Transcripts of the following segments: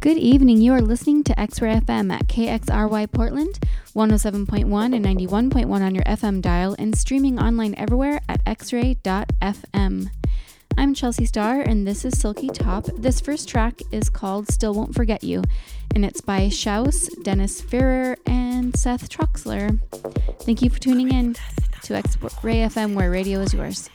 Good evening. You are listening to X Ray FM at KXRY Portland, 107.1 and 91.1 on your FM dial, and streaming online everywhere at xray.fm. I'm Chelsea Starr, and this is Silky Top. This first track is called Still Won't Forget You, and it's by Shouse, Dennis Ferrer, and Seth Troxler. Thank you for tuning in to X Ray FM, where radio is yours.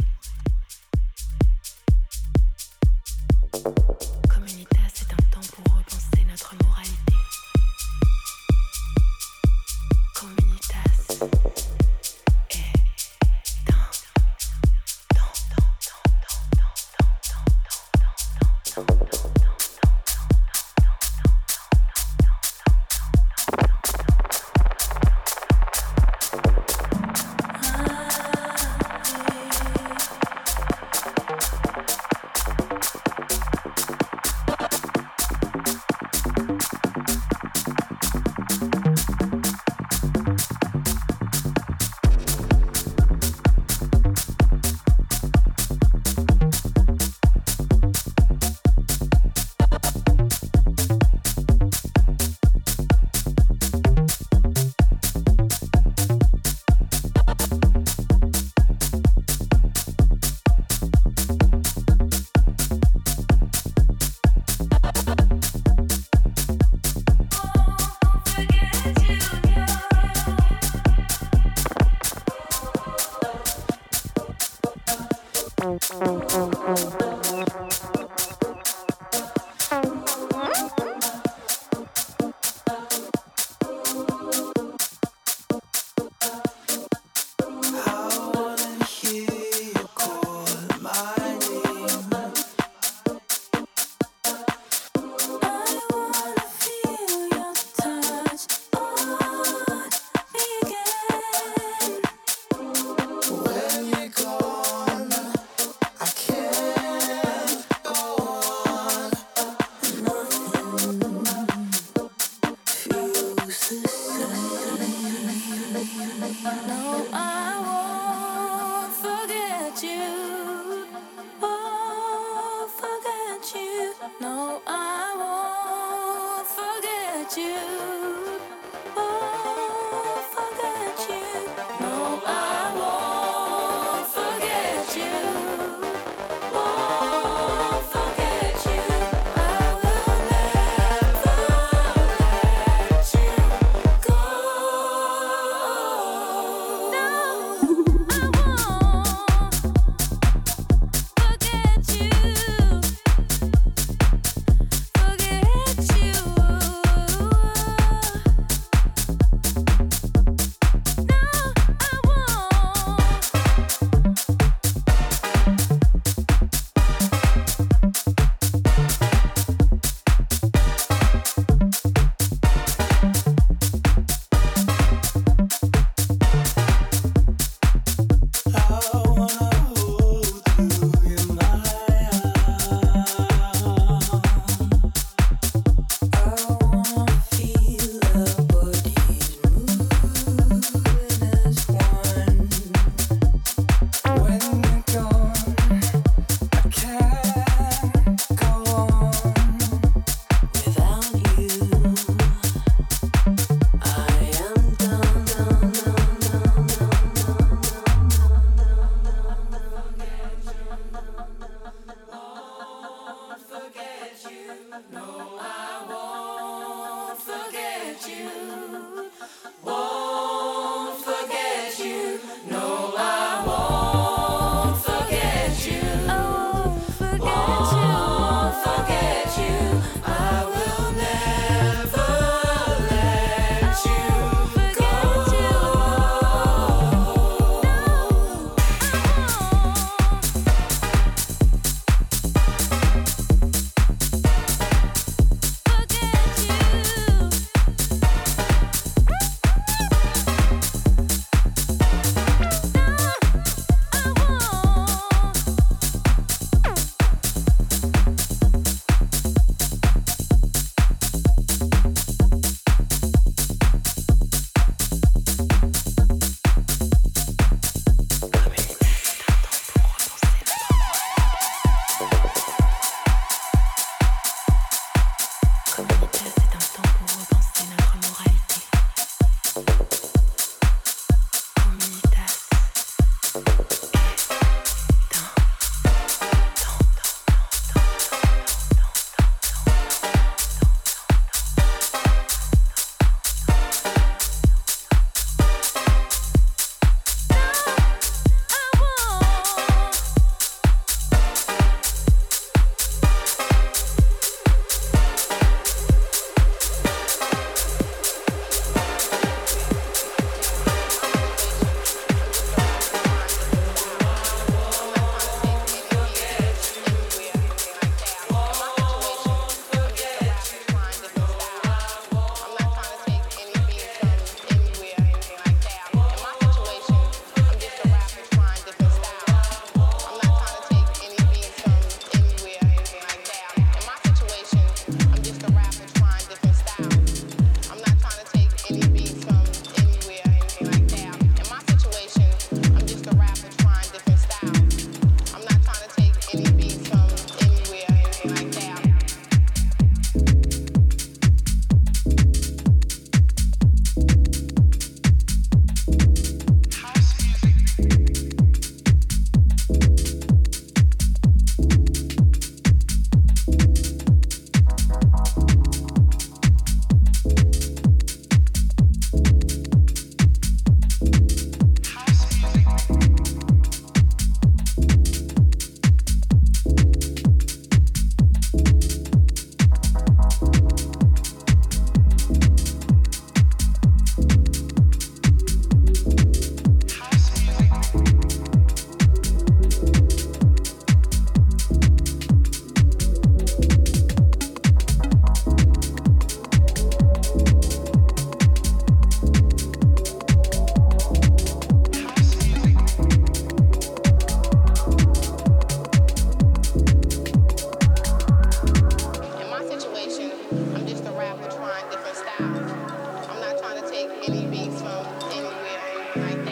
Bye.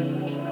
Any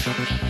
Thank you.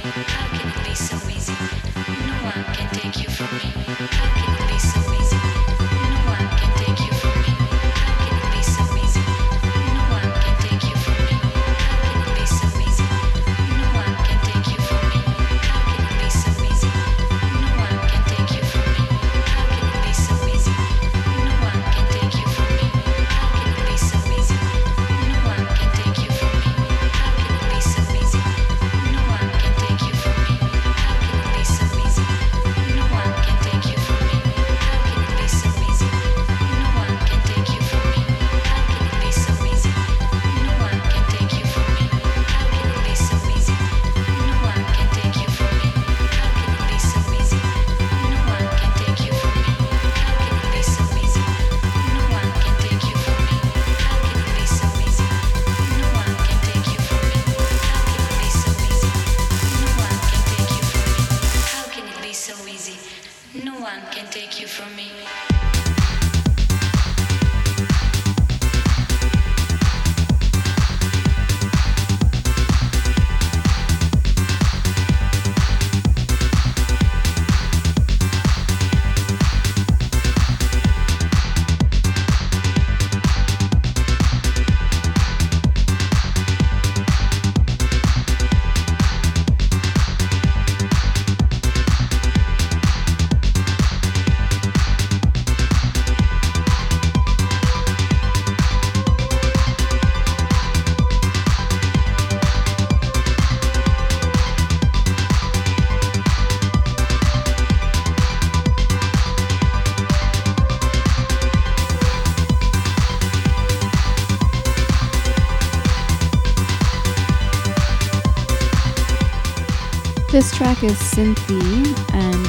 This track is Cinthie and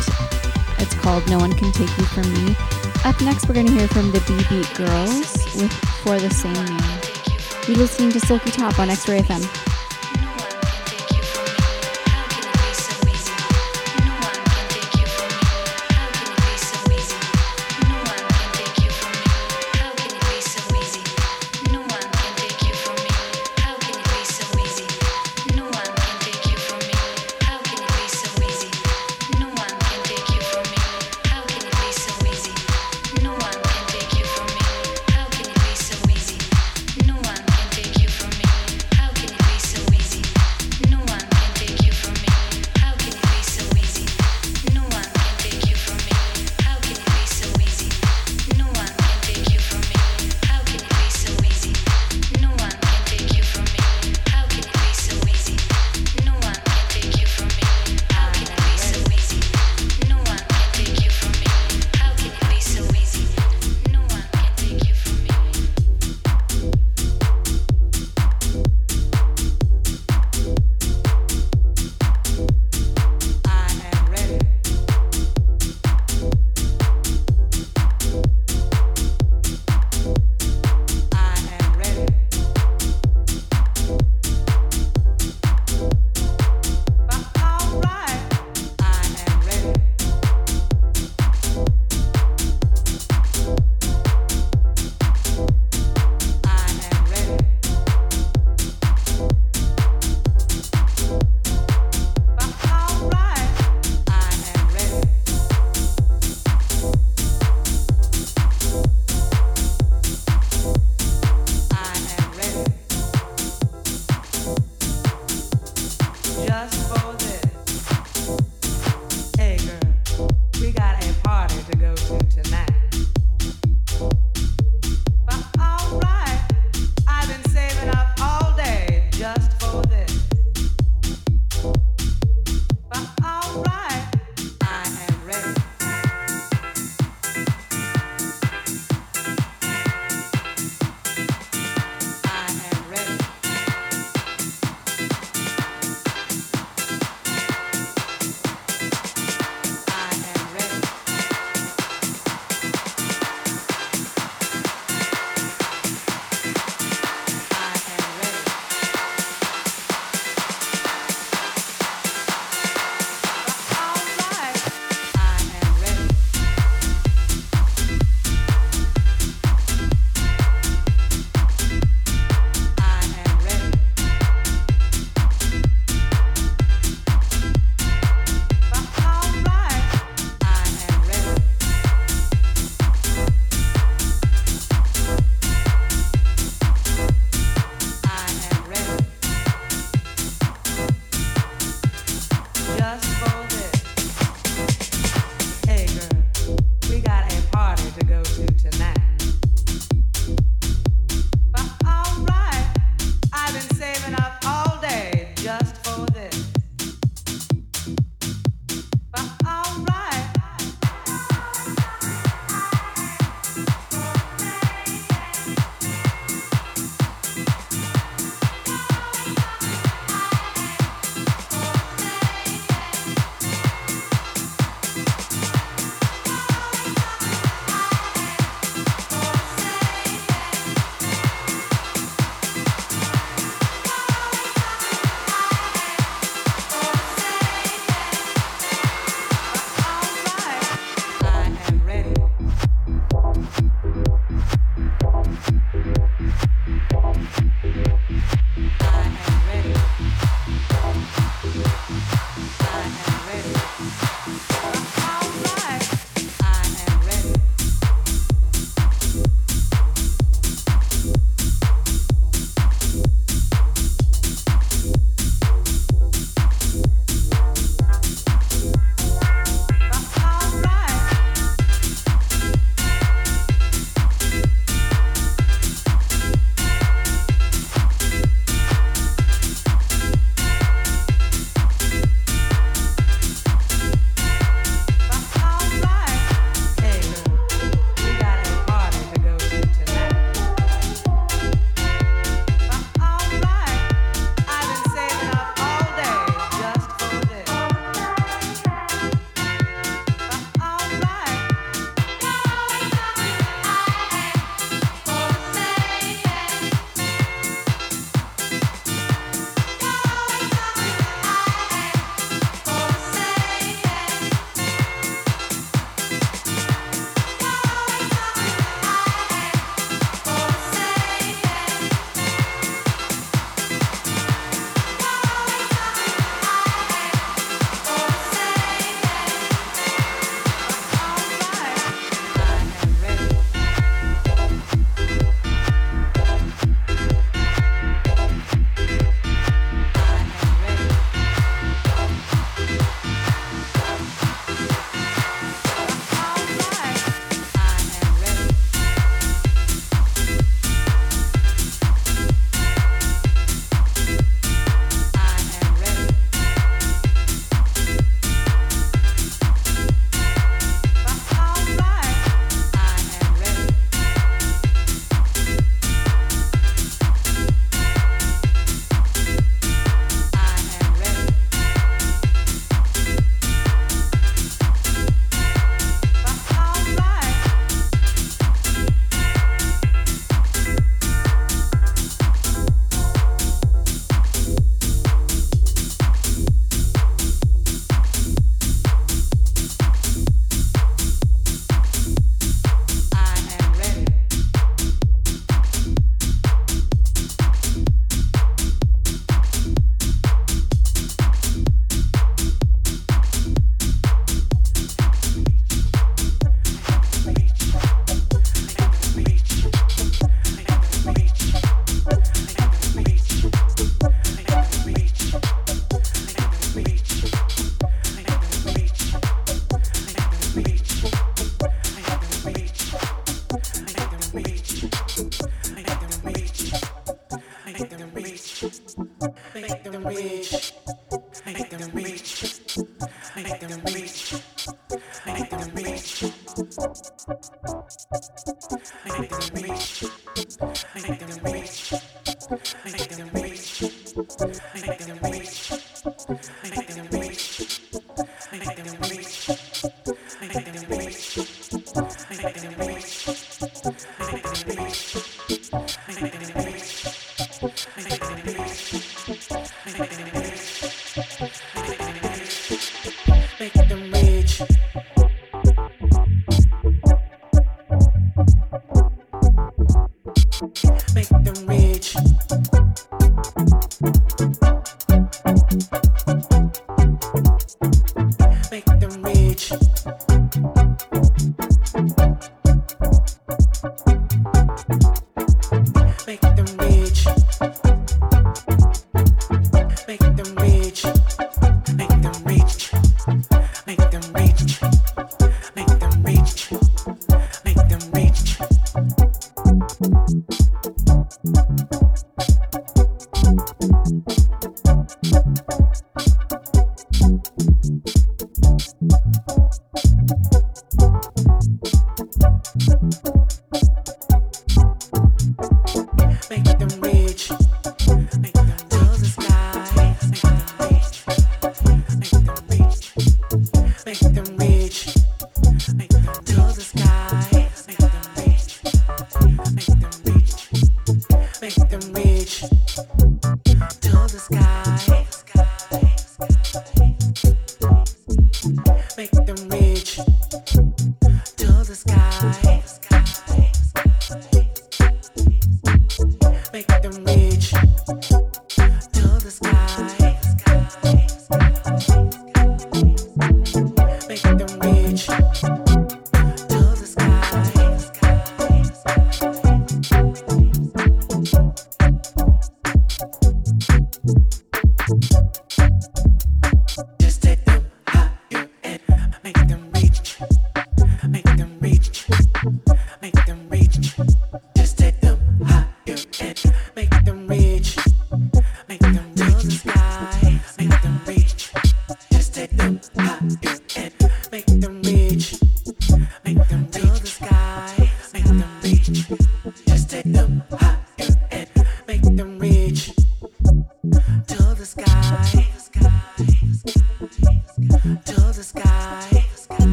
it's called No One Can Take You From Me. Up next, we're going to hear from the B Beat Girls with For the Same Name. You're listening to Silky Top on X Ray FM.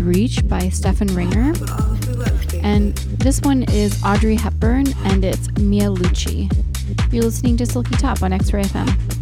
Reach by Stefan Ringer. And this one is Audrey Hepburn and it's Mia Lucci. You're listening to Silky Top on X Ray FM.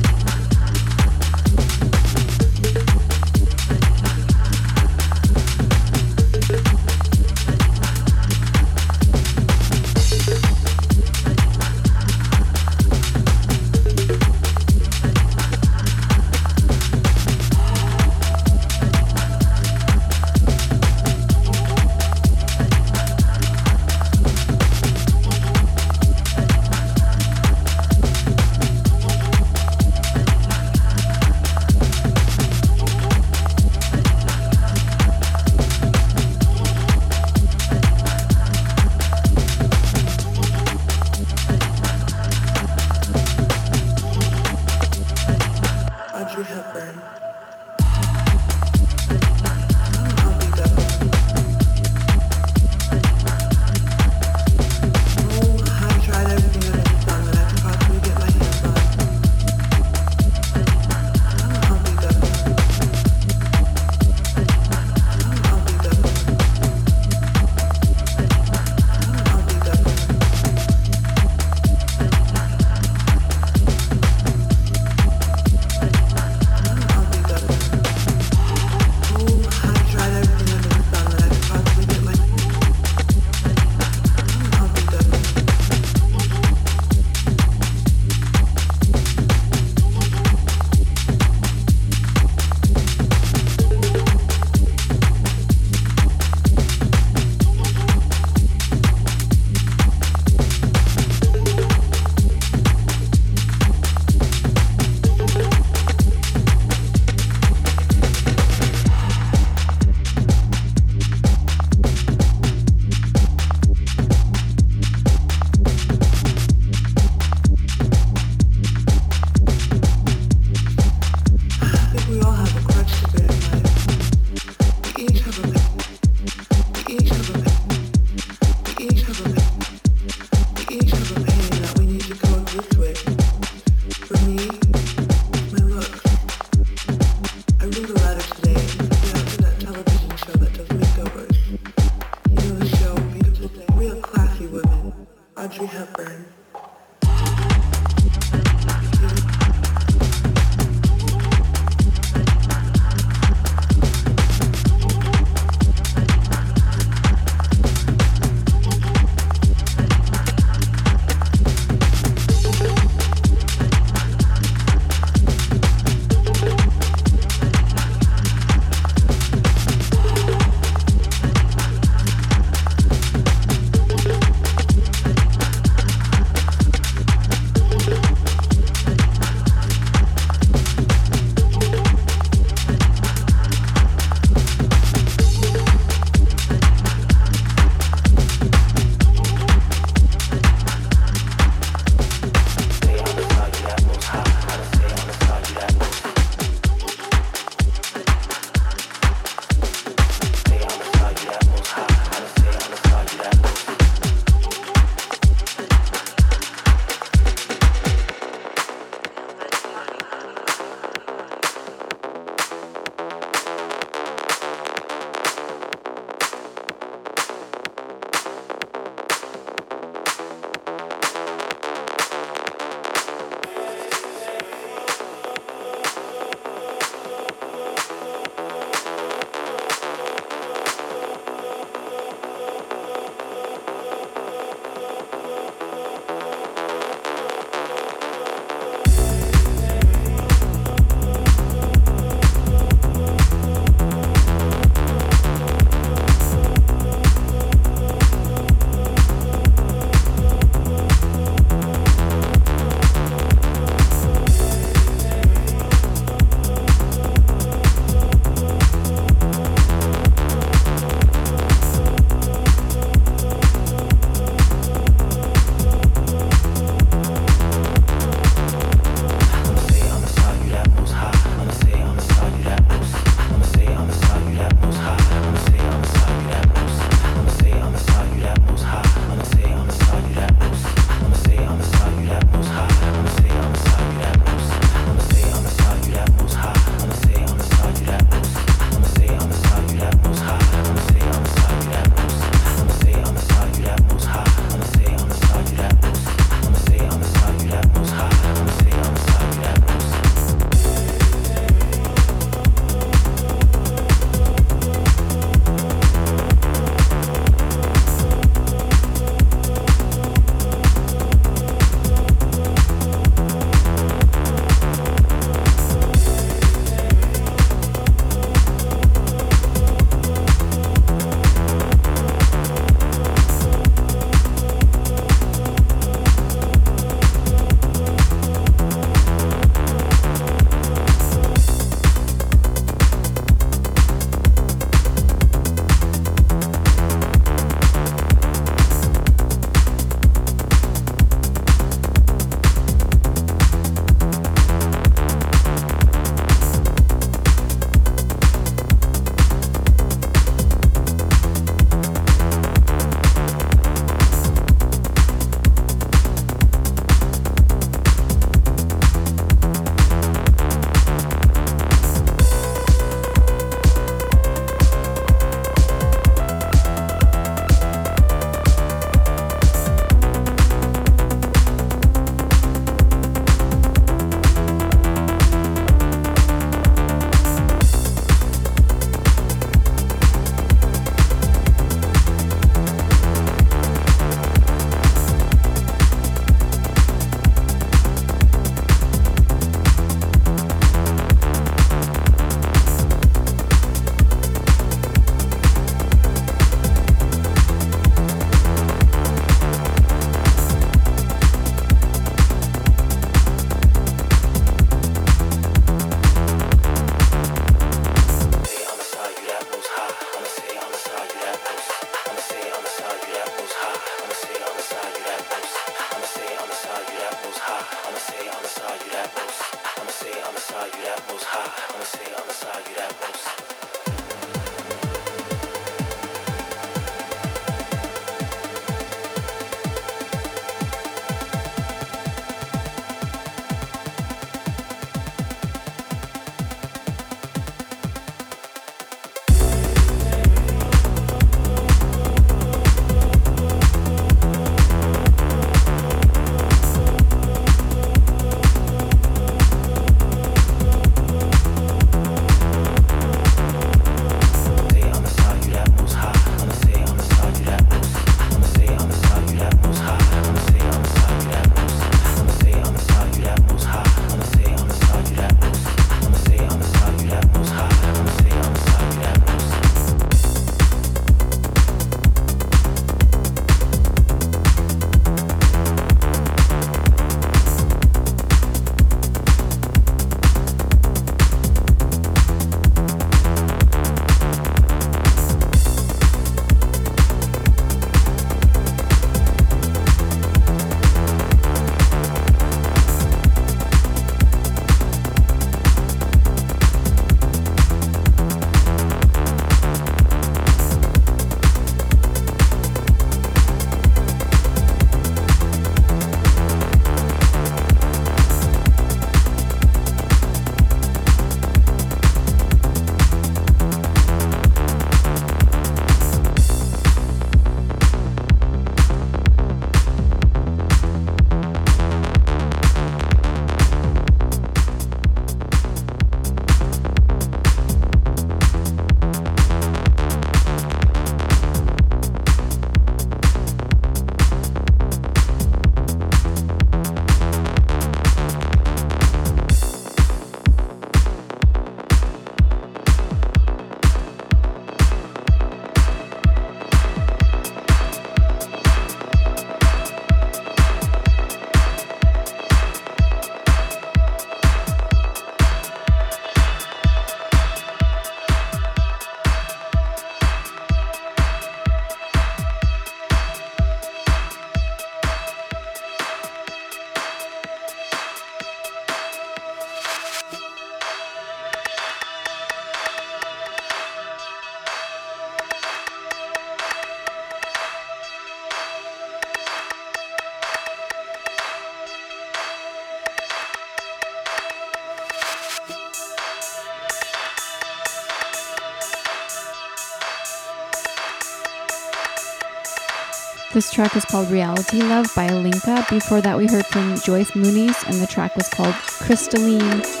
This track is called Reality Love by Alinka. Before that, we heard from Joyce Muniz, and the track was called Crystalline.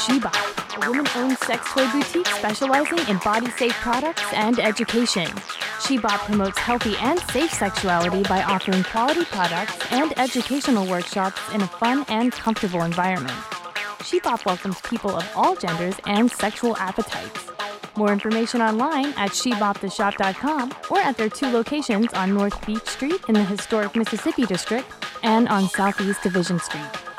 From a woman-owned sex toy boutique specializing in body-safe products and education. Shebop promotes healthy and safe sexuality by offering quality products and educational workshops in a fun and comfortable environment. Shebop welcomes people of all genders and sexual appetites. More information online at sheboptheshop.com or at their two locations on North Beech Street in the historic Mississippi District and on Southeast Division Street.